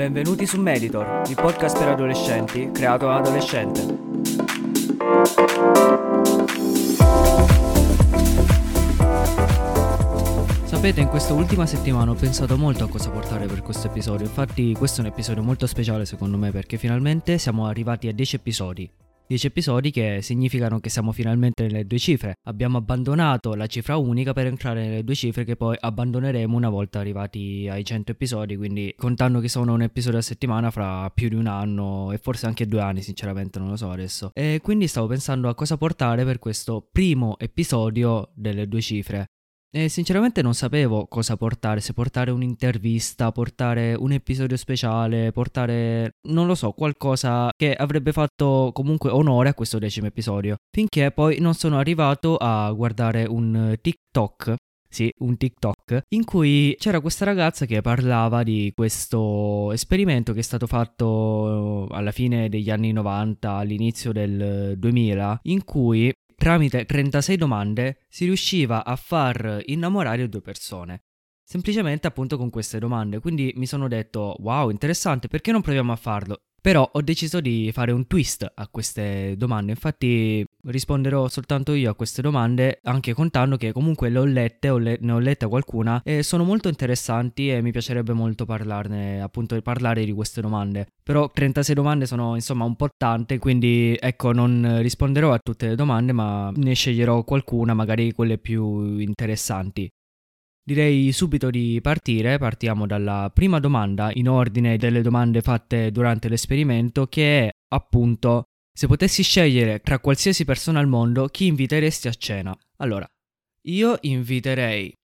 Benvenuti su Meditor, il podcast per adolescenti creato da adolescente. Sapete, in questa ultima settimana ho pensato molto a cosa portare per questo episodio. Infatti, questo è un episodio molto speciale secondo me perché finalmente siamo arrivati a 10 episodi. 10 episodi che significano che siamo finalmente nelle due cifre. Abbiamo abbandonato la cifra unica per entrare nelle due cifre che poi abbandoneremo una volta arrivati ai 100 episodi, quindi contando che sono un episodio a settimana fra più di un anno e forse anche due anni, sinceramente non lo so adesso. E quindi stavo pensando a cosa portare per questo primo episodio delle due cifre. E sinceramente non sapevo cosa portare, se portare un'intervista, portare un episodio speciale, portare, non lo so, qualcosa che avrebbe fatto comunque onore a questo decimo episodio. Finché poi non sono arrivato a guardare un TikTok sì, un TikTok, in cui c'era questa ragazza che parlava di questo esperimento che è stato fatto alla fine degli anni 90, all'inizio del 2000, in cui tramite 36 domande si riusciva a far innamorare due persone. Semplicemente appunto con queste domande. Quindi mi sono detto, wow, interessante, perché non proviamo a farlo? Però ho deciso di fare un twist a queste domande, infatti risponderò soltanto io a queste domande, anche contando che comunque le ho lette, ho le- ne ho lette qualcuna e sono molto interessanti e mi piacerebbe molto parlarne, appunto parlare di queste domande. Però 36 domande sono insomma un po' tante, quindi ecco non risponderò a tutte le domande, ma ne sceglierò qualcuna, magari quelle più interessanti. Direi subito di partire, partiamo dalla prima domanda in ordine delle domande fatte durante l'esperimento che è appunto se potessi scegliere tra qualsiasi persona al mondo chi inviteresti a cena. Allora, io inviterei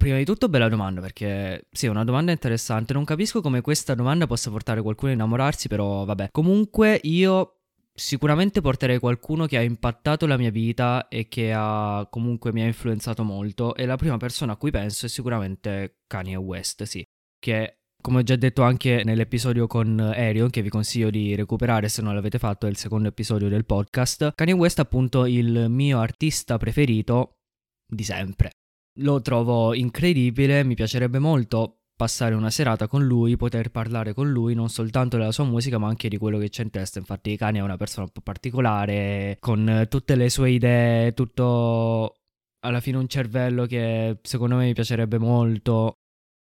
Prima di tutto bella domanda perché sì, è una domanda interessante, non capisco come questa domanda possa portare qualcuno a innamorarsi, però vabbè. Comunque io Sicuramente porterei qualcuno che ha impattato la mia vita e che ha comunque mi ha influenzato molto. E la prima persona a cui penso è sicuramente Kanye West, sì, che come ho già detto anche nell'episodio con Arion, che vi consiglio di recuperare se non l'avete fatto, è il secondo episodio del podcast, Kanye West è appunto il mio artista preferito di sempre. Lo trovo incredibile, mi piacerebbe molto passare una serata con lui, poter parlare con lui non soltanto della sua musica ma anche di quello che c'è in testa. Infatti Kanye è una persona un po' particolare, con tutte le sue idee, tutto alla fine un cervello che secondo me mi piacerebbe molto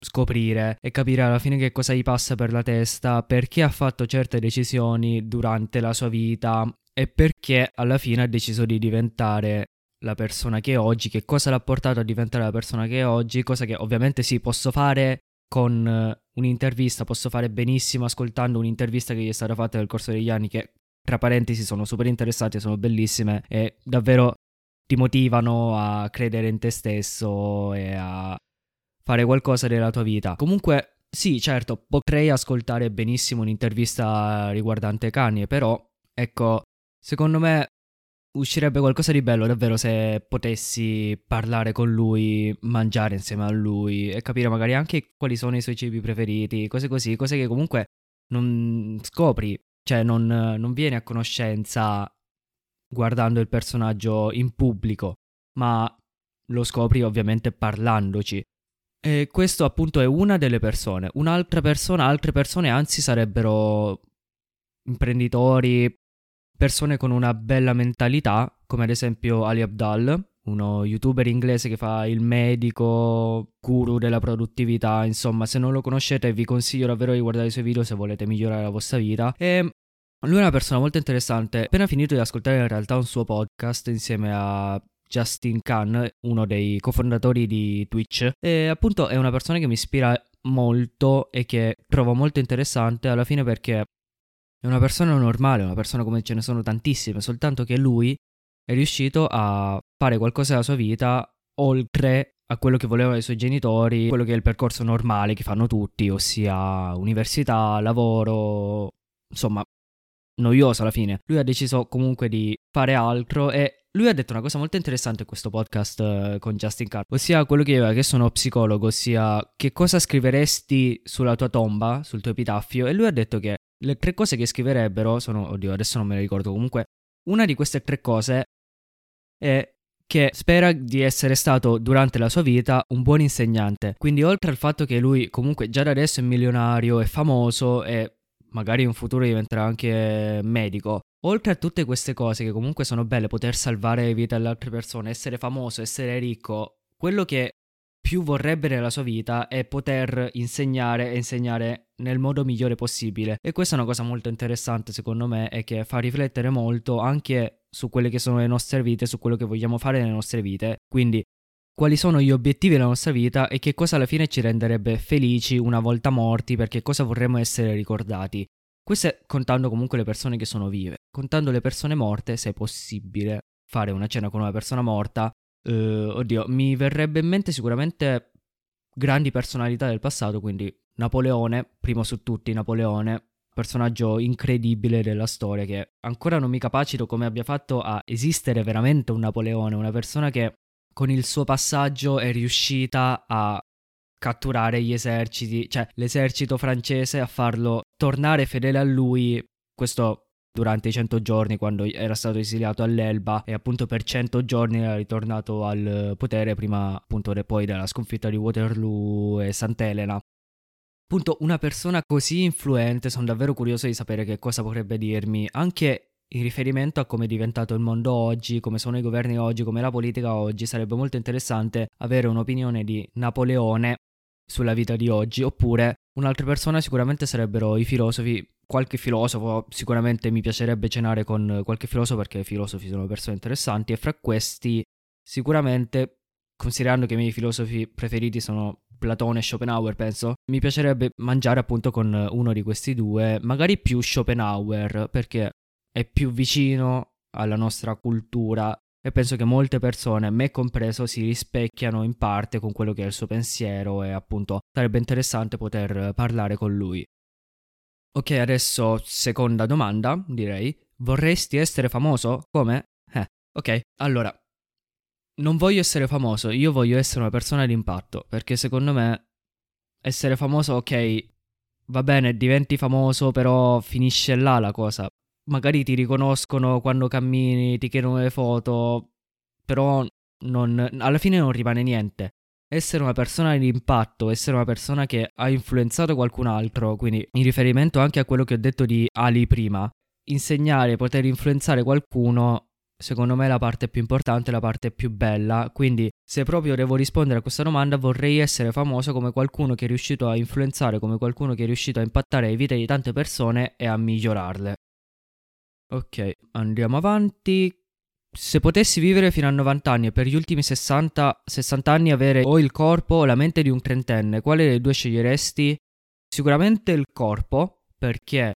scoprire e capire alla fine che cosa gli passa per la testa, perché ha fatto certe decisioni durante la sua vita e perché alla fine ha deciso di diventare la persona che è oggi, che cosa l'ha portato a diventare la persona che è oggi, cosa che ovviamente sì posso fare con eh, un'intervista, posso fare benissimo ascoltando un'intervista che gli è stata fatta nel corso degli anni che tra parentesi sono super interessanti, sono bellissime e davvero ti motivano a credere in te stesso e a fare qualcosa della tua vita. Comunque, sì, certo, potrei ascoltare benissimo un'intervista riguardante Kanye, però ecco, secondo me uscirebbe qualcosa di bello davvero se potessi parlare con lui, mangiare insieme a lui e capire magari anche quali sono i suoi cibi preferiti, cose così, cose che comunque non scopri, cioè non, non vieni a conoscenza guardando il personaggio in pubblico, ma lo scopri ovviamente parlandoci. E questo appunto è una delle persone. Un'altra persona, altre persone anzi sarebbero imprenditori, persone con una bella mentalità, come ad esempio Ali Abdal, uno youtuber inglese che fa il medico, guru della produttività, insomma, se non lo conoscete vi consiglio davvero di guardare i suoi video se volete migliorare la vostra vita. E lui è una persona molto interessante, appena finito di ascoltare in realtà un suo podcast insieme a Justin Khan, uno dei cofondatori di Twitch, e appunto è una persona che mi ispira molto e che trovo molto interessante alla fine perché è una persona normale, una persona come ce ne sono tantissime, soltanto che lui è riuscito a fare qualcosa della sua vita oltre a quello che volevano i suoi genitori, quello che è il percorso normale che fanno tutti, ossia università, lavoro, insomma, noioso alla fine. Lui ha deciso comunque di fare altro e lui ha detto una cosa molto interessante in questo podcast uh, con Justin Carr, ossia quello che io che sono psicologo, ossia che cosa scriveresti sulla tua tomba, sul tuo epitaffio, e lui ha detto che le tre cose che scriverebbero sono, oddio, adesso non me le ricordo comunque, una di queste tre cose è che spera di essere stato durante la sua vita un buon insegnante. Quindi oltre al fatto che lui comunque già da adesso è milionario, è famoso e magari in futuro diventerà anche medico, oltre a tutte queste cose che comunque sono belle, poter salvare vite alle altre persone, essere famoso, essere ricco, quello che più vorrebbe nella sua vita è poter insegnare e insegnare nel modo migliore possibile. E questa è una cosa molto interessante secondo me e che fa riflettere molto anche su quelle che sono le nostre vite, su quello che vogliamo fare nelle nostre vite. Quindi quali sono gli obiettivi della nostra vita e che cosa alla fine ci renderebbe felici una volta morti perché cosa vorremmo essere ricordati. Questo è contando comunque le persone che sono vive. Contando le persone morte, se è possibile fare una cena con una persona morta, Uh, oddio, mi verrebbe in mente sicuramente grandi personalità del passato, quindi Napoleone, primo su tutti Napoleone, personaggio incredibile della storia che ancora non mi capacito come abbia fatto a esistere veramente un Napoleone, una persona che con il suo passaggio è riuscita a catturare gli eserciti, cioè l'esercito francese a farlo tornare fedele a lui. Questo durante i 100 giorni quando era stato esiliato all'Elba e appunto per 100 giorni era ritornato al potere prima appunto poi della sconfitta di Waterloo e Sant'Elena. Appunto una persona così influente sono davvero curioso di sapere che cosa potrebbe dirmi anche in riferimento a come è diventato il mondo oggi, come sono i governi oggi, come la politica oggi, sarebbe molto interessante avere un'opinione di Napoleone sulla vita di oggi, oppure un'altra persona sicuramente sarebbero i filosofi qualche filosofo, sicuramente mi piacerebbe cenare con qualche filosofo perché i filosofi sono persone interessanti e fra questi sicuramente, considerando che i miei filosofi preferiti sono Platone e Schopenhauer, penso, mi piacerebbe mangiare appunto con uno di questi due, magari più Schopenhauer perché è più vicino alla nostra cultura e penso che molte persone, me compreso, si rispecchiano in parte con quello che è il suo pensiero e appunto sarebbe interessante poter parlare con lui. Ok, adesso seconda domanda, direi. Vorresti essere famoso? Come? Eh, ok. Allora, non voglio essere famoso, io voglio essere una persona d'impatto, perché secondo me essere famoso, ok, va bene, diventi famoso, però finisce là la cosa. Magari ti riconoscono quando cammini, ti chiedono le foto, però non, alla fine non rimane niente essere una persona di impatto, essere una persona che ha influenzato qualcun altro, quindi in riferimento anche a quello che ho detto di Ali prima, insegnare, poter influenzare qualcuno, secondo me è la parte più importante, la parte più bella, quindi se proprio devo rispondere a questa domanda vorrei essere famoso come qualcuno che è riuscito a influenzare, come qualcuno che è riuscito a impattare le vite di tante persone e a migliorarle. Ok, andiamo avanti se potessi vivere fino a 90 anni e per gli ultimi 60, 60 anni avere o il corpo o la mente di un trentenne, quale delle due sceglieresti? Sicuramente il corpo, perché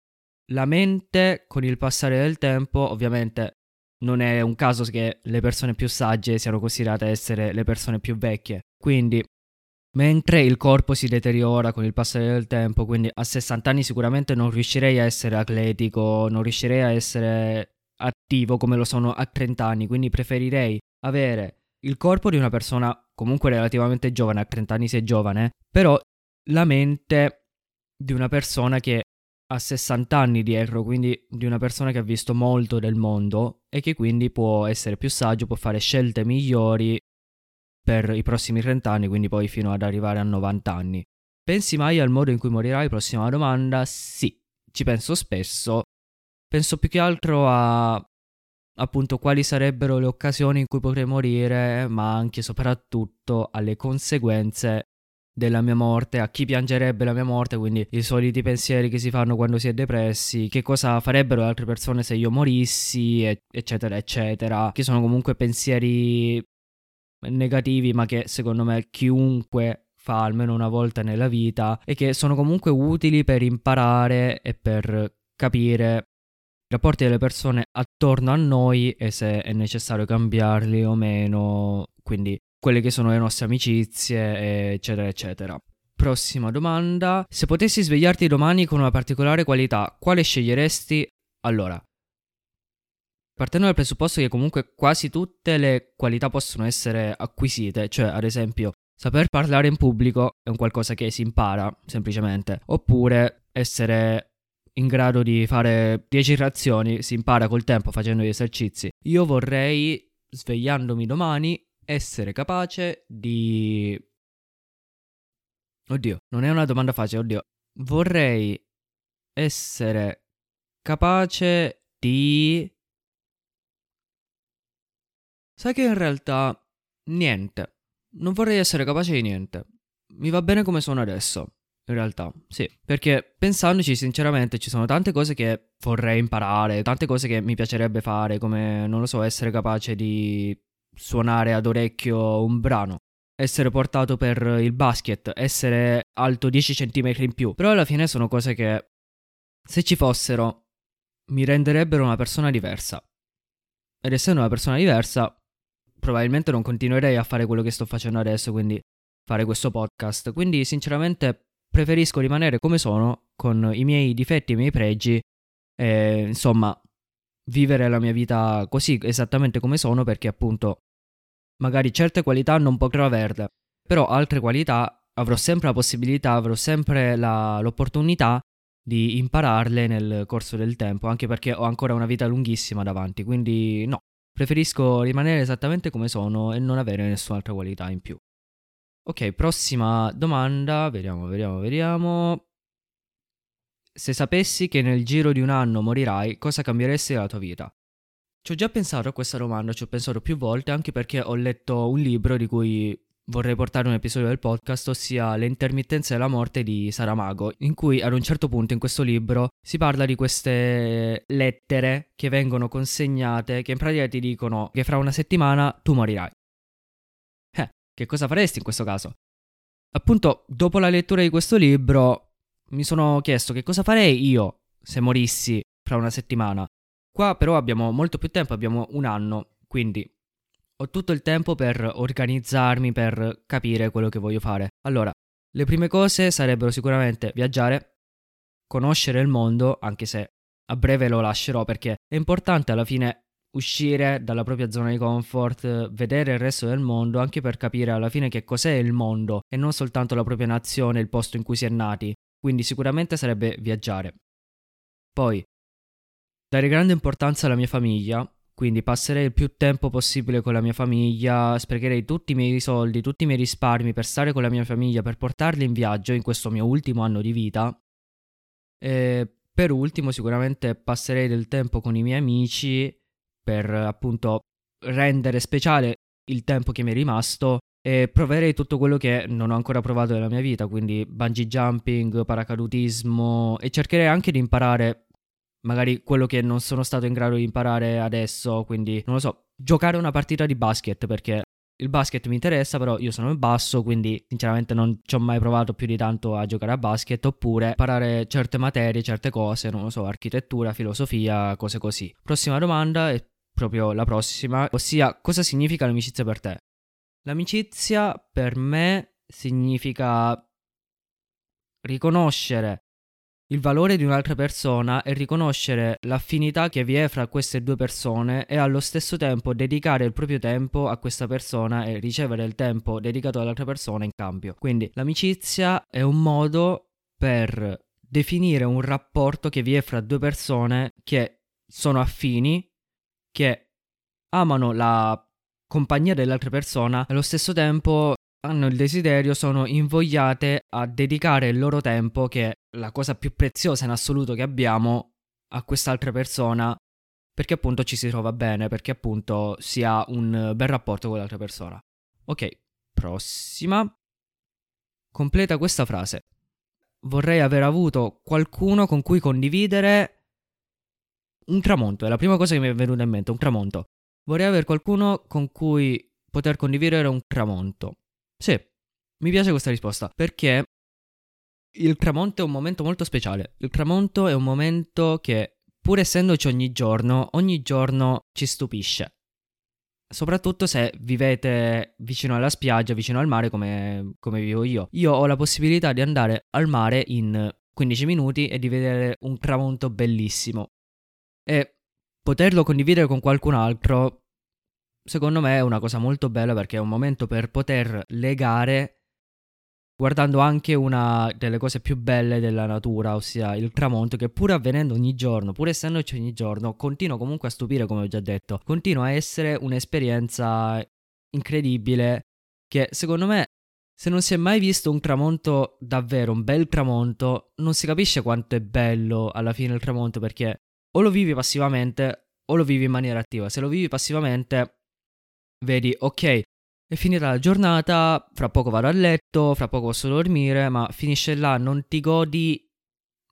la mente con il passare del tempo, ovviamente non è un caso che le persone più sagge siano considerate essere le persone più vecchie. Quindi, mentre il corpo si deteriora con il passare del tempo, quindi a 60 anni sicuramente non riuscirei a essere atletico, non riuscirei a essere attivo come lo sono a 30 anni, quindi preferirei avere il corpo di una persona comunque relativamente giovane, a 30 anni sei giovane, però la mente di una persona che ha 60 anni dietro, quindi di una persona che ha visto molto del mondo e che quindi può essere più saggio, può fare scelte migliori per i prossimi 30 anni, quindi poi fino ad arrivare a 90 anni. Pensi mai al modo in cui morirai? Prossima domanda. Sì, ci penso spesso Penso più che altro a appunto quali sarebbero le occasioni in cui potrei morire, ma anche e soprattutto alle conseguenze della mia morte, a chi piangerebbe la mia morte, quindi i soliti pensieri che si fanno quando si è depressi, che cosa farebbero le altre persone se io morissi, eccetera, eccetera, che sono comunque pensieri negativi, ma che secondo me chiunque fa almeno una volta nella vita e che sono comunque utili per imparare e per capire rapporti delle persone attorno a noi e se è necessario cambiarli o meno, quindi quelle che sono le nostre amicizie, eccetera, eccetera. Prossima domanda. Se potessi svegliarti domani con una particolare qualità, quale sceglieresti? Allora, partendo dal presupposto che comunque quasi tutte le qualità possono essere acquisite, cioè ad esempio saper parlare in pubblico è un qualcosa che si impara semplicemente, oppure essere in grado di fare 10 reazioni, si impara col tempo facendo gli esercizi. Io vorrei svegliandomi domani, essere capace di... Oddio, non è una domanda facile, oddio. Vorrei essere capace di... Sai che in realtà niente. Non vorrei essere capace di niente. Mi va bene come sono adesso. In realtà, sì. Perché pensandoci, sinceramente, ci sono tante cose che vorrei imparare, tante cose che mi piacerebbe fare, come, non lo so, essere capace di suonare ad orecchio un brano, essere portato per il basket, essere alto 10 cm in più. Però alla fine sono cose che, se ci fossero, mi renderebbero una persona diversa. Ed essendo una persona diversa, probabilmente non continuerei a fare quello che sto facendo adesso, quindi fare questo podcast. Quindi, sinceramente, preferisco rimanere come sono, con i miei difetti e i miei pregi, e insomma, vivere la mia vita così, esattamente come sono, perché appunto, magari certe qualità non potrò averle, però altre qualità avrò sempre la possibilità, avrò sempre la, l'opportunità di impararle nel corso del tempo, anche perché ho ancora una vita lunghissima davanti, quindi no, preferisco rimanere esattamente come sono e non avere nessun'altra qualità in più. Ok, prossima domanda, vediamo, vediamo, vediamo. Se sapessi che nel giro di un anno morirai, cosa cambieresti della tua vita? Ci ho già pensato a questa domanda, ci ho pensato più volte, anche perché ho letto un libro di cui vorrei portare un episodio del podcast, ossia Le intermittenze della morte di Saramago, in cui ad un certo punto in questo libro si parla di queste lettere che vengono consegnate, che in pratica ti dicono che fra una settimana tu morirai. Eh, che cosa faresti in questo caso? Appunto, dopo la lettura di questo libro, mi sono chiesto che cosa farei io se morissi fra una settimana. Qua però abbiamo molto più tempo, abbiamo un anno, quindi ho tutto il tempo per organizzarmi, per capire quello che voglio fare. Allora, le prime cose sarebbero sicuramente viaggiare, conoscere il mondo, anche se a breve lo lascerò perché è importante alla fine uscire dalla propria zona di comfort, vedere il resto del mondo, anche per capire alla fine che cos'è il mondo e non soltanto la propria nazione, il posto in cui si è nati. Quindi sicuramente sarebbe viaggiare. Poi, dare grande importanza alla mia famiglia, quindi passerei il più tempo possibile con la mia famiglia, sprecherei tutti i miei soldi, tutti i miei risparmi per stare con la mia famiglia, per portarli in viaggio in questo mio ultimo anno di vita. E per ultimo sicuramente passerei del tempo con i miei amici per appunto rendere speciale il tempo che mi è rimasto e proverei tutto quello che non ho ancora provato nella mia vita, quindi bungee jumping, paracadutismo e cercherei anche di imparare magari quello che non sono stato in grado di imparare adesso, quindi non lo so, giocare una partita di basket perché il basket mi interessa, però io sono in basso, quindi sinceramente non ci ho mai provato più di tanto a giocare a basket, oppure imparare certe materie, certe cose, non lo so, architettura, filosofia, cose così. Prossima domanda è proprio la prossima, ossia cosa significa l'amicizia per te? L'amicizia per me significa riconoscere il valore di un'altra persona e riconoscere l'affinità che vi è fra queste due persone e allo stesso tempo dedicare il proprio tempo a questa persona e ricevere il tempo dedicato all'altra persona in cambio. Quindi l'amicizia è un modo per definire un rapporto che vi è fra due persone che sono affini, che amano la compagnia dell'altra persona e allo stesso tempo hanno il desiderio, sono invogliate a dedicare il loro tempo, che è la cosa più preziosa in assoluto che abbiamo, a quest'altra persona, perché appunto ci si trova bene, perché appunto si ha un bel rapporto con l'altra persona. Ok, prossima. Completa questa frase. Vorrei aver avuto qualcuno con cui condividere un tramonto, è la prima cosa che mi è venuta in mente, un tramonto. Vorrei avere qualcuno con cui poter condividere un tramonto. Sì, mi piace questa risposta perché il tramonto è un momento molto speciale. Il tramonto è un momento che, pur essendoci ogni giorno, ogni giorno ci stupisce. Soprattutto se vivete vicino alla spiaggia, vicino al mare come, come vivo io. Io ho la possibilità di andare al mare in 15 minuti e di vedere un tramonto bellissimo. E poterlo condividere con qualcun altro secondo me è una cosa molto bella perché è un momento per poter legare guardando anche una delle cose più belle della natura, ossia il tramonto, che pur avvenendo ogni giorno, pur essendoci ogni giorno, continua comunque a stupire, come ho già detto, continua a essere un'esperienza incredibile che secondo me se non si è mai visto un tramonto davvero, un bel tramonto, non si capisce quanto è bello alla fine il tramonto perché o lo vivi passivamente o lo vivi in maniera attiva. Se lo vivi passivamente, vedi, ok, è finita la giornata, fra poco vado a letto, fra poco posso dormire, ma finisce là, non ti godi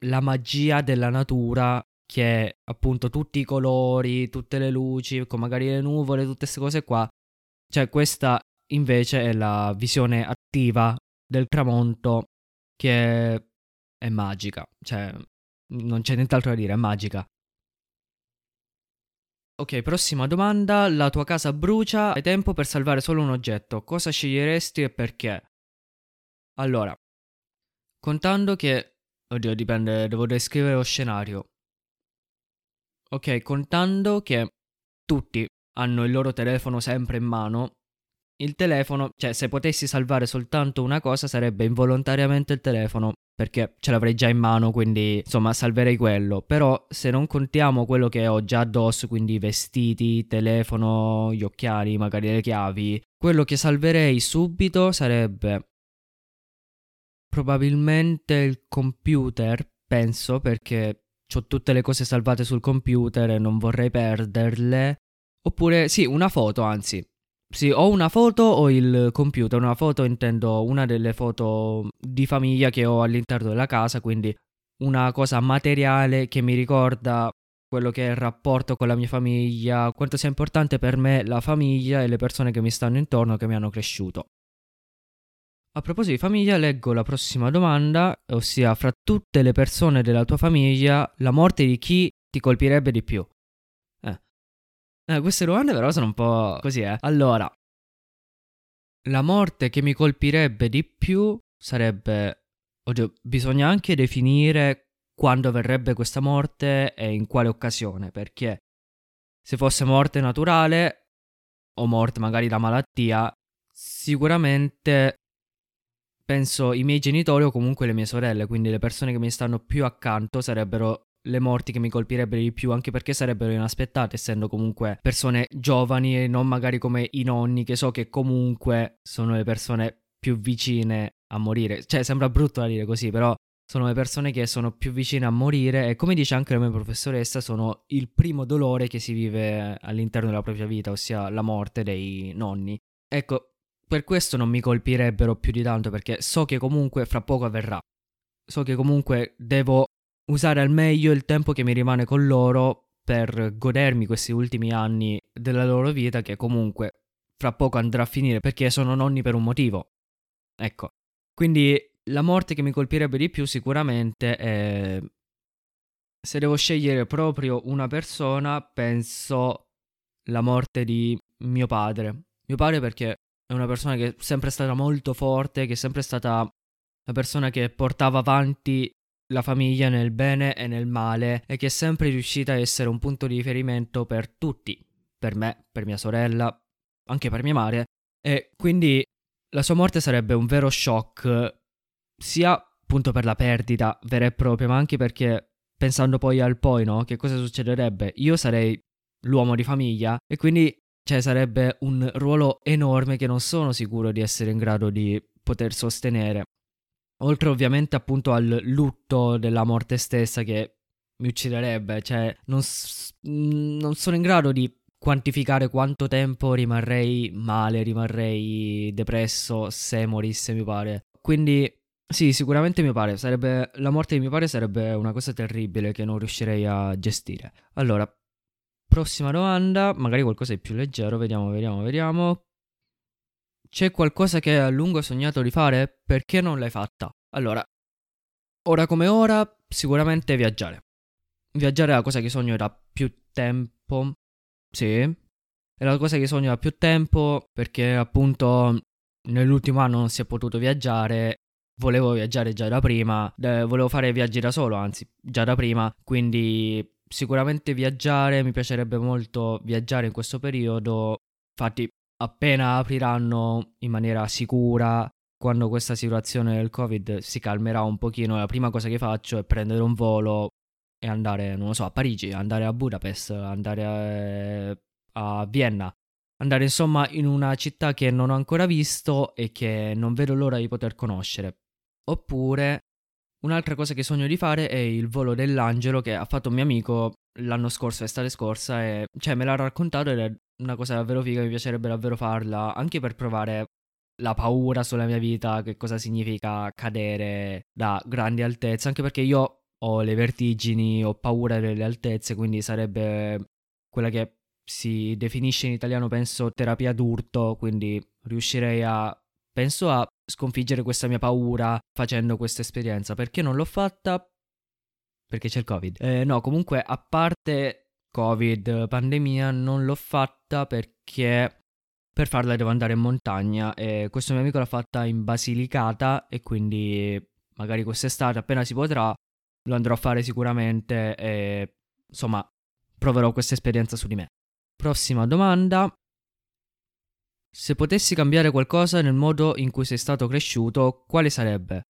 la magia della natura che è appunto tutti i colori, tutte le luci, con magari le nuvole, tutte queste cose qua. Cioè questa invece è la visione attiva del tramonto che è magica, cioè non c'è nient'altro da dire, è magica. Ok, prossima domanda. La tua casa brucia, hai tempo per salvare solo un oggetto. Cosa sceglieresti e perché? Allora, contando che... Oddio, dipende, devo descrivere lo scenario. Ok, contando che tutti hanno il loro telefono sempre in mano, il telefono, cioè se potessi salvare soltanto una cosa sarebbe involontariamente il telefono, perché ce l'avrei già in mano, quindi insomma salverei quello. Però se non contiamo quello che ho già addosso, quindi vestiti, telefono, gli occhiali, magari le chiavi, quello che salverei subito sarebbe probabilmente il computer, penso, perché ho tutte le cose salvate sul computer e non vorrei perderle. Oppure sì, una foto, anzi, sì, ho una foto o il computer. Una foto intendo una delle foto di famiglia che ho all'interno della casa, quindi una cosa materiale che mi ricorda quello che è il rapporto con la mia famiglia, quanto sia importante per me la famiglia e le persone che mi stanno intorno che mi hanno cresciuto. A proposito di famiglia, leggo la prossima domanda, ossia fra tutte le persone della tua famiglia, la morte di chi ti colpirebbe di più? Eh, queste domande però sono un po' così, eh. Allora, la morte che mi colpirebbe di più sarebbe... Oddio, bisogna anche definire quando verrebbe questa morte e in quale occasione, perché se fosse morte naturale o morte magari da malattia, sicuramente penso i miei genitori o comunque le mie sorelle, quindi le persone che mi stanno più accanto sarebbero le morti che mi colpirebbero di più, anche perché sarebbero inaspettate, essendo comunque persone giovani e non magari come i nonni, che so che comunque sono le persone più vicine a morire. Cioè, sembra brutto da dire così, però sono le persone che sono più vicine a morire e come dice anche la mia professoressa sono il primo dolore che si vive all'interno della propria vita, ossia la morte dei nonni. Ecco, per questo non mi colpirebbero più di tanto perché so che comunque fra poco avverrà. So che comunque devo usare al meglio il tempo che mi rimane con loro per godermi questi ultimi anni della loro vita che comunque fra poco andrà a finire perché sono nonni per un motivo. Ecco, quindi la morte che mi colpirebbe di più sicuramente è... Se devo scegliere proprio una persona, penso la morte di mio padre. Mio padre perché è una persona che è sempre stata molto forte, che è sempre stata la persona che portava avanti la famiglia nel bene e nel male e che è sempre riuscita a essere un punto di riferimento per tutti, per me, per mia sorella, anche per mia madre. E quindi la sua morte sarebbe un vero shock sia appunto per la perdita vera e propria ma anche perché pensando poi al poi no che cosa succederebbe? Io sarei l'uomo di famiglia e quindi cioè sarebbe un ruolo enorme che non sono sicuro di essere in grado di poter sostenere Oltre ovviamente appunto al lutto della morte stessa che mi ucciderebbe, cioè non, non sono in grado di quantificare quanto tempo rimarrei male, rimarrei depresso se morisse mio padre. Quindi sì, sicuramente mio padre sarebbe la morte di mio padre sarebbe una cosa terribile che non riuscirei a gestire. Allora, prossima domanda, magari qualcosa di più leggero, vediamo, vediamo, vediamo. C'è qualcosa che a lungo hai sognato di fare? Perché non l'hai fatta? Allora, ora come ora, sicuramente viaggiare. Viaggiare è la cosa che sogno da più tempo. Sì. È la cosa che sogno da più tempo perché appunto nell'ultimo anno non si è potuto viaggiare. Volevo viaggiare già da prima, eh, volevo fare viaggi da solo, anzi, già da prima, quindi sicuramente viaggiare, mi piacerebbe molto viaggiare in questo periodo. Infatti appena apriranno in maniera sicura quando questa situazione del Covid si calmerà un pochino, la prima cosa che faccio è prendere un volo e andare, non lo so, a Parigi, andare a Budapest, andare a, a Vienna, andare insomma in una città che non ho ancora visto e che non vedo l'ora di poter conoscere. Oppure un'altra cosa che sogno di fare è il volo dell'angelo che ha fatto un mio amico l'anno scorso, estate scorsa, e cioè me l'ha raccontato ed è una cosa davvero figa, mi piacerebbe davvero farla, anche per provare la paura sulla mia vita, che cosa significa cadere da grandi altezze, anche perché io ho le vertigini, ho paura delle altezze, quindi sarebbe quella che si definisce in italiano, penso, terapia d'urto, quindi riuscirei a, penso, a sconfiggere questa mia paura facendo questa esperienza. Perché non l'ho fatta? Perché c'è il Covid. Eh, no, comunque, a parte Covid, pandemia, non l'ho fatta perché per farla devo andare in montagna e questo mio amico l'ha fatta in Basilicata e quindi magari quest'estate appena si potrà lo andrò a fare sicuramente e insomma proverò questa esperienza su di me. Prossima domanda. Se potessi cambiare qualcosa nel modo in cui sei stato cresciuto, quale sarebbe?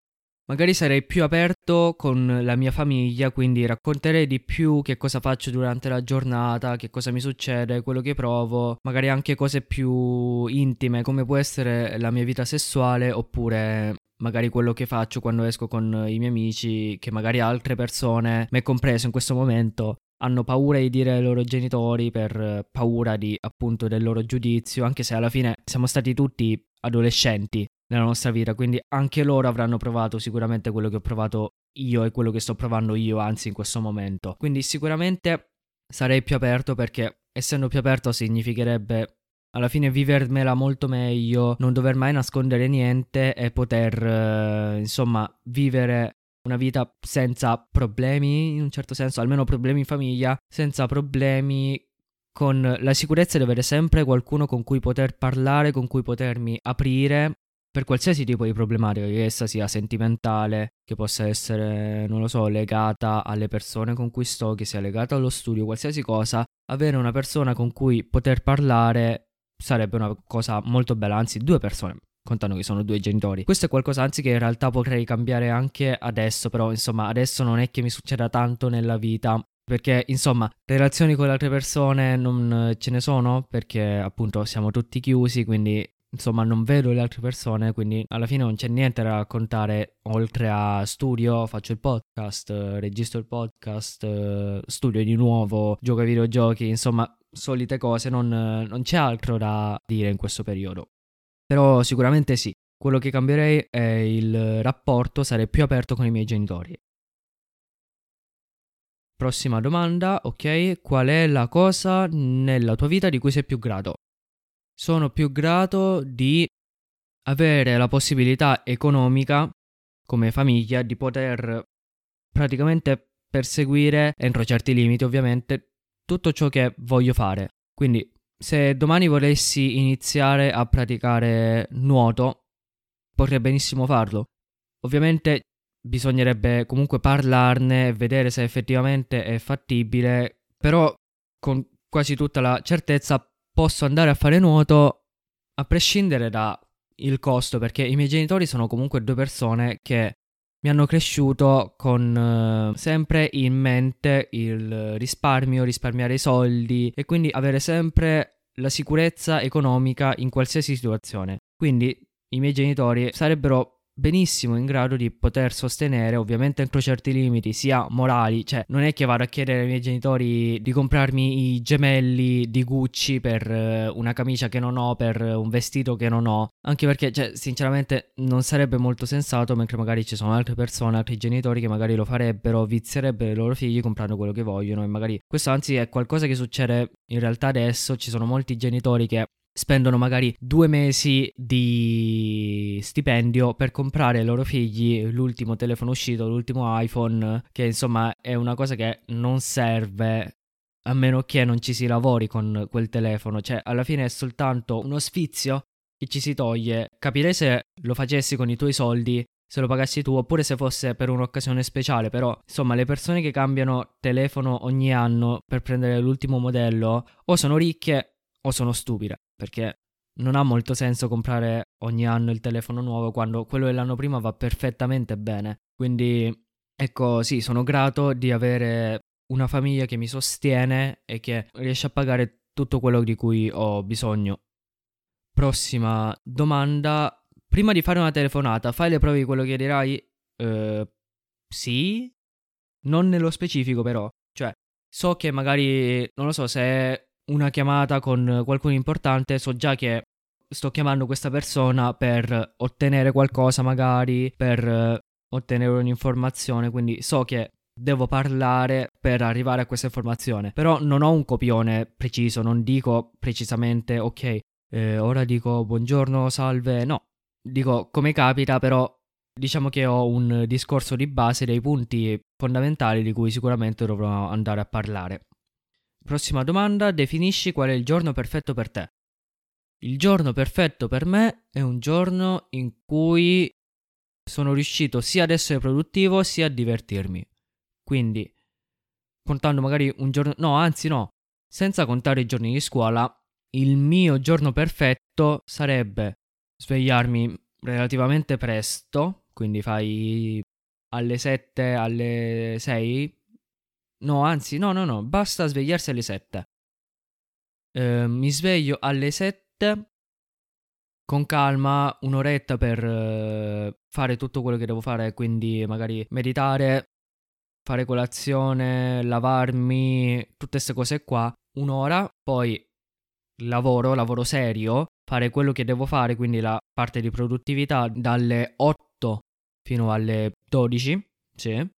Magari sarei più aperto con la mia famiglia, quindi racconterei di più che cosa faccio durante la giornata, che cosa mi succede, quello che provo, magari anche cose più intime come può essere la mia vita sessuale oppure magari quello che faccio quando esco con i miei amici, che magari altre persone, me compreso in questo momento, hanno paura di dire ai loro genitori per paura di appunto del loro giudizio, anche se alla fine siamo stati tutti adolescenti nella nostra vita, quindi anche loro avranno provato sicuramente quello che ho provato io e quello che sto provando io, anzi in questo momento. Quindi sicuramente sarei più aperto perché essendo più aperto significherebbe alla fine vivermela molto meglio, non dover mai nascondere niente e poter eh, insomma vivere una vita senza problemi, in un certo senso, almeno problemi in famiglia, senza problemi con la sicurezza di avere sempre qualcuno con cui poter parlare, con cui potermi aprire per qualsiasi tipo di problematica, che essa sia sentimentale, che possa essere, non lo so, legata alle persone con cui sto, che sia legata allo studio, qualsiasi cosa, avere una persona con cui poter parlare sarebbe una cosa molto bella, anzi due persone contando che sono due genitori. Questo è qualcosa anzi che in realtà potrei cambiare anche adesso, però insomma adesso non è che mi succeda tanto nella vita. Perché insomma, relazioni con le altre persone non ce ne sono perché appunto siamo tutti chiusi, quindi insomma non vedo le altre persone, quindi alla fine non c'è niente da raccontare oltre a studio, faccio il podcast, registro il podcast, studio di nuovo, gioco ai videogiochi, insomma solite cose, non, non c'è altro da dire in questo periodo. Però sicuramente sì, quello che cambierei è il rapporto, sarei più aperto con i miei genitori. Prossima domanda, ok, qual è la cosa nella tua vita di cui sei più grato? Sono più grato di avere la possibilità economica come famiglia di poter praticamente perseguire entro certi limiti ovviamente tutto ciò che voglio fare. Quindi se domani volessi iniziare a praticare nuoto potrei benissimo farlo. Ovviamente bisognerebbe comunque parlarne e vedere se effettivamente è fattibile però con quasi tutta la certezza posso andare a fare nuoto a prescindere dal costo, perché i miei genitori sono comunque due persone che mi hanno cresciuto con uh, sempre in mente il risparmio, risparmiare i soldi e quindi avere sempre la sicurezza economica in qualsiasi situazione. Quindi i miei genitori sarebbero benissimo in grado di poter sostenere, ovviamente entro certi limiti, sia morali, cioè non è che vado a chiedere ai miei genitori di comprarmi i gemelli di Gucci per eh, una camicia che non ho, per un vestito che non ho, anche perché, cioè, sinceramente non sarebbe molto sensato, mentre magari ci sono altre persone, altri genitori che magari lo farebbero, vizierebbero i loro figli comprando quello che vogliono e magari questo anzi è qualcosa che succede in realtà adesso, ci sono molti genitori che spendono magari due mesi di stipendio per comprare ai loro figli l'ultimo telefono uscito, l'ultimo iPhone, che insomma è una cosa che non serve a meno che non ci si lavori con quel telefono, cioè alla fine è soltanto uno sfizio che ci si toglie. Capirei se lo facessi con i tuoi soldi, se lo pagassi tu, oppure se fosse per un'occasione speciale, però insomma le persone che cambiano telefono ogni anno per prendere l'ultimo modello o sono ricche o sono stupide perché non ha molto senso comprare ogni anno il telefono nuovo quando quello dell'anno prima va perfettamente bene. Quindi, ecco, sì, sono grato di avere una famiglia che mi sostiene e che riesce a pagare tutto quello di cui ho bisogno. Prossima domanda. Prima di fare una telefonata, fai le prove di quello che dirai? Uh, sì? Non nello specifico, però. Cioè, so che magari, non lo so, se una chiamata con qualcuno importante, so già che sto chiamando questa persona per ottenere qualcosa, magari, per ottenere un'informazione, quindi so che devo parlare per arrivare a questa informazione. Però non ho un copione preciso, non dico precisamente ok, eh, ora dico buongiorno, salve, no. Dico come capita, però diciamo che ho un discorso di base dei punti fondamentali di cui sicuramente dovrò andare a parlare. Prossima domanda, definisci qual è il giorno perfetto per te. Il giorno perfetto per me è un giorno in cui sono riuscito sia ad essere produttivo sia a divertirmi. Quindi, contando magari un giorno, no, anzi no, senza contare i giorni di scuola, il mio giorno perfetto sarebbe svegliarmi relativamente presto, quindi fai alle 7, alle 6. No, anzi, no, no, no, basta svegliarsi alle 7. Eh, mi sveglio alle 7 con calma, un'oretta per eh, fare tutto quello che devo fare, quindi magari meditare, fare colazione, lavarmi, tutte queste cose qua, un'ora, poi lavoro, lavoro serio, fare quello che devo fare, quindi la parte di produttività dalle 8 fino alle 12, sì,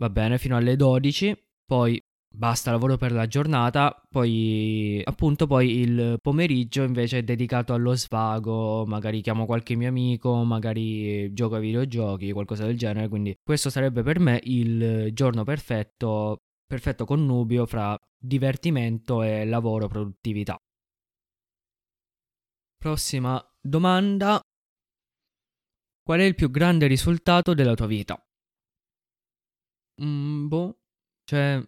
va bene, fino alle 12, poi basta lavoro per la giornata, poi appunto poi il pomeriggio invece è dedicato allo svago, magari chiamo qualche mio amico, magari gioco ai videogiochi, qualcosa del genere, quindi questo sarebbe per me il giorno perfetto, perfetto connubio fra divertimento e lavoro produttività. Prossima domanda. Qual è il più grande risultato della tua vita? Mm, boh, cioè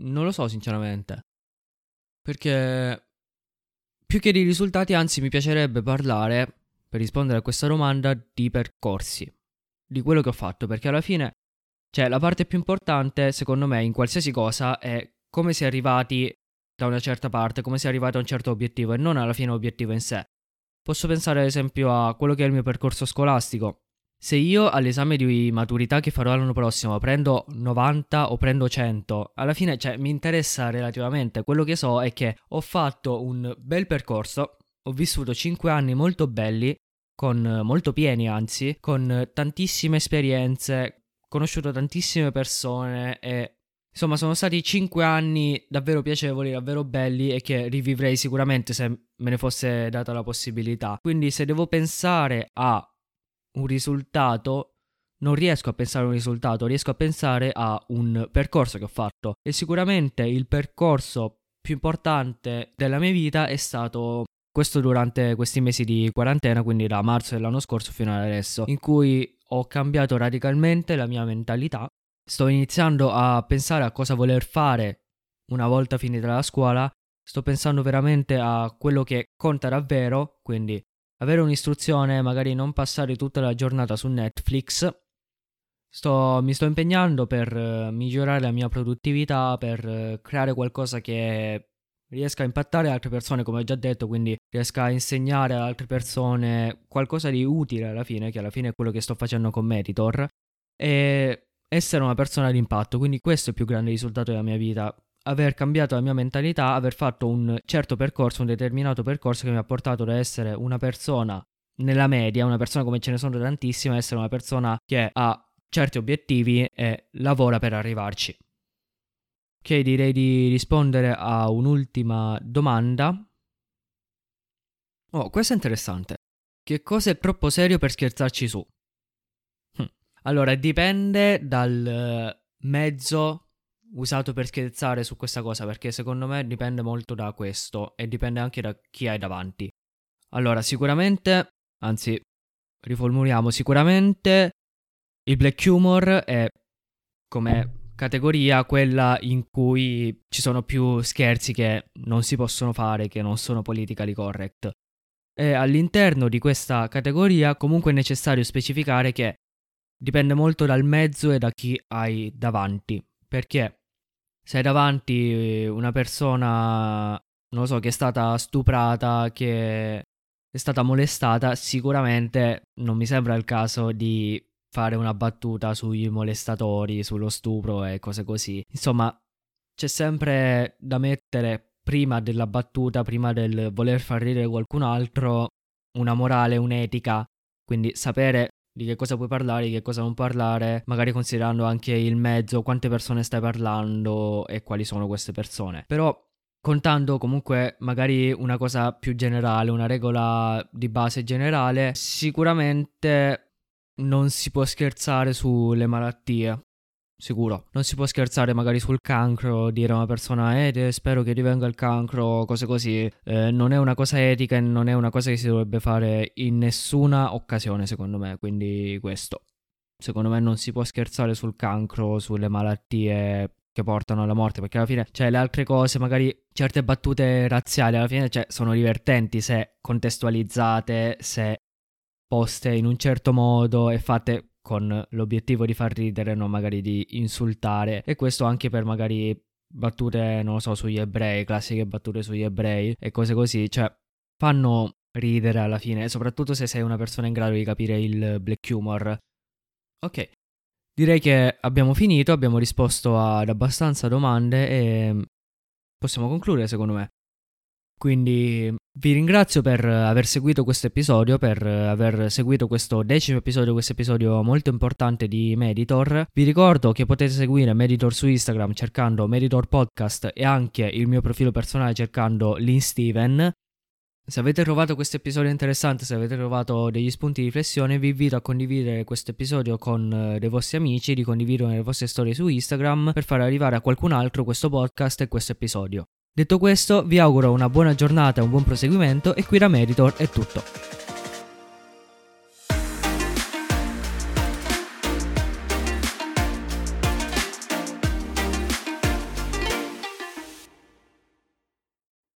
non lo so sinceramente. Perché più che di risultati, anzi mi piacerebbe parlare, per rispondere a questa domanda, di percorsi. Di quello che ho fatto, perché alla fine, cioè la parte più importante, secondo me, in qualsiasi cosa è come si è arrivati da una certa parte, come si è arrivati a un certo obiettivo e non alla fine l'obiettivo in sé. Posso pensare ad esempio a quello che è il mio percorso scolastico. Se io all'esame di maturità che farò l'anno prossimo prendo 90 o prendo 100, alla fine cioè, mi interessa relativamente. Quello che so è che ho fatto un bel percorso, ho vissuto 5 anni molto belli, con molto pieni anzi, con tantissime esperienze, conosciuto tantissime persone e Insomma, sono stati 5 anni davvero piacevoli, davvero belli e che rivivrei sicuramente se me ne fosse data la possibilità. Quindi se devo pensare a un risultato, non riesco a pensare a un risultato, riesco a pensare a un percorso che ho fatto. E sicuramente il percorso più importante della mia vita è stato questo durante questi mesi di quarantena, quindi da marzo dell'anno scorso fino ad adesso, in cui ho cambiato radicalmente la mia mentalità. Sto iniziando a pensare a cosa voler fare una volta finita la scuola. Sto pensando veramente a quello che conta davvero, quindi avere un'istruzione, magari non passare tutta la giornata su Netflix. Sto, mi sto impegnando per uh, migliorare la mia produttività, per uh, creare qualcosa che riesca a impattare altre persone, come ho già detto, quindi riesca a insegnare ad altre persone qualcosa di utile alla fine, che alla fine è quello che sto facendo con Meditor, e essere una persona d'impatto. Quindi questo è il più grande risultato della mia vita aver cambiato la mia mentalità, aver fatto un certo percorso, un determinato percorso che mi ha portato da essere una persona nella media, una persona come ce ne sono tantissime, essere una persona che ha certi obiettivi e lavora per arrivarci. Ok, direi di rispondere a un'ultima domanda. Oh, questo è interessante. Che cosa è troppo serio per scherzarci su? Hm. Allora, dipende dal mezzo usato per scherzare su questa cosa perché secondo me dipende molto da questo e dipende anche da chi hai davanti. Allora, sicuramente, anzi, riformuliamo, sicuramente il black humor è come categoria quella in cui ci sono più scherzi che non si possono fare, che non sono politically correct. E all'interno di questa categoria comunque è necessario specificare che dipende molto dal mezzo e da chi hai davanti. Perché se hai davanti una persona, non lo so, che è stata stuprata, che è stata molestata, sicuramente non mi sembra il caso di fare una battuta sui molestatori, sullo stupro e cose così. Insomma, c'è sempre da mettere prima della battuta, prima del voler far ridere qualcun altro, una morale, un'etica. Quindi sapere di che cosa puoi parlare, di che cosa non parlare, magari considerando anche il mezzo, quante persone stai parlando e quali sono queste persone. Però contando comunque magari una cosa più generale, una regola di base generale, sicuramente non si può scherzare sulle malattie. Sicuro, non si può scherzare magari sul cancro, dire a una persona eh, spero che rivenga il cancro, cose così. Eh, non è una cosa etica e non è una cosa che si dovrebbe fare in nessuna occasione, secondo me. Quindi questo. Secondo me non si può scherzare sul cancro, sulle malattie che portano alla morte, perché alla fine, cioè, le altre cose, magari certe battute razziali, alla fine, cioè, sono divertenti se contestualizzate, se poste in un certo modo e fatte con l'obiettivo di far ridere, non magari di insultare. E questo anche per magari battute, non lo so, sugli ebrei, classiche battute sugli ebrei e cose così, cioè fanno ridere alla fine, soprattutto se sei una persona in grado di capire il black humor. Ok, direi che abbiamo finito, abbiamo risposto ad abbastanza domande e possiamo concludere secondo me. Quindi vi ringrazio per aver seguito questo episodio, per aver seguito questo decimo episodio, questo episodio molto importante di Meditor. Vi ricordo che potete seguire Meditor su Instagram cercando Meditor Podcast e anche il mio profilo personale cercando Lin Steven. Se avete trovato questo episodio interessante, se avete trovato degli spunti di riflessione, vi invito a condividere questo episodio con eh, dei vostri amici, di condividere le vostre storie su Instagram per far arrivare a qualcun altro questo podcast e questo episodio. Detto questo, vi auguro una buona giornata un buon proseguimento e qui da Meditor è tutto.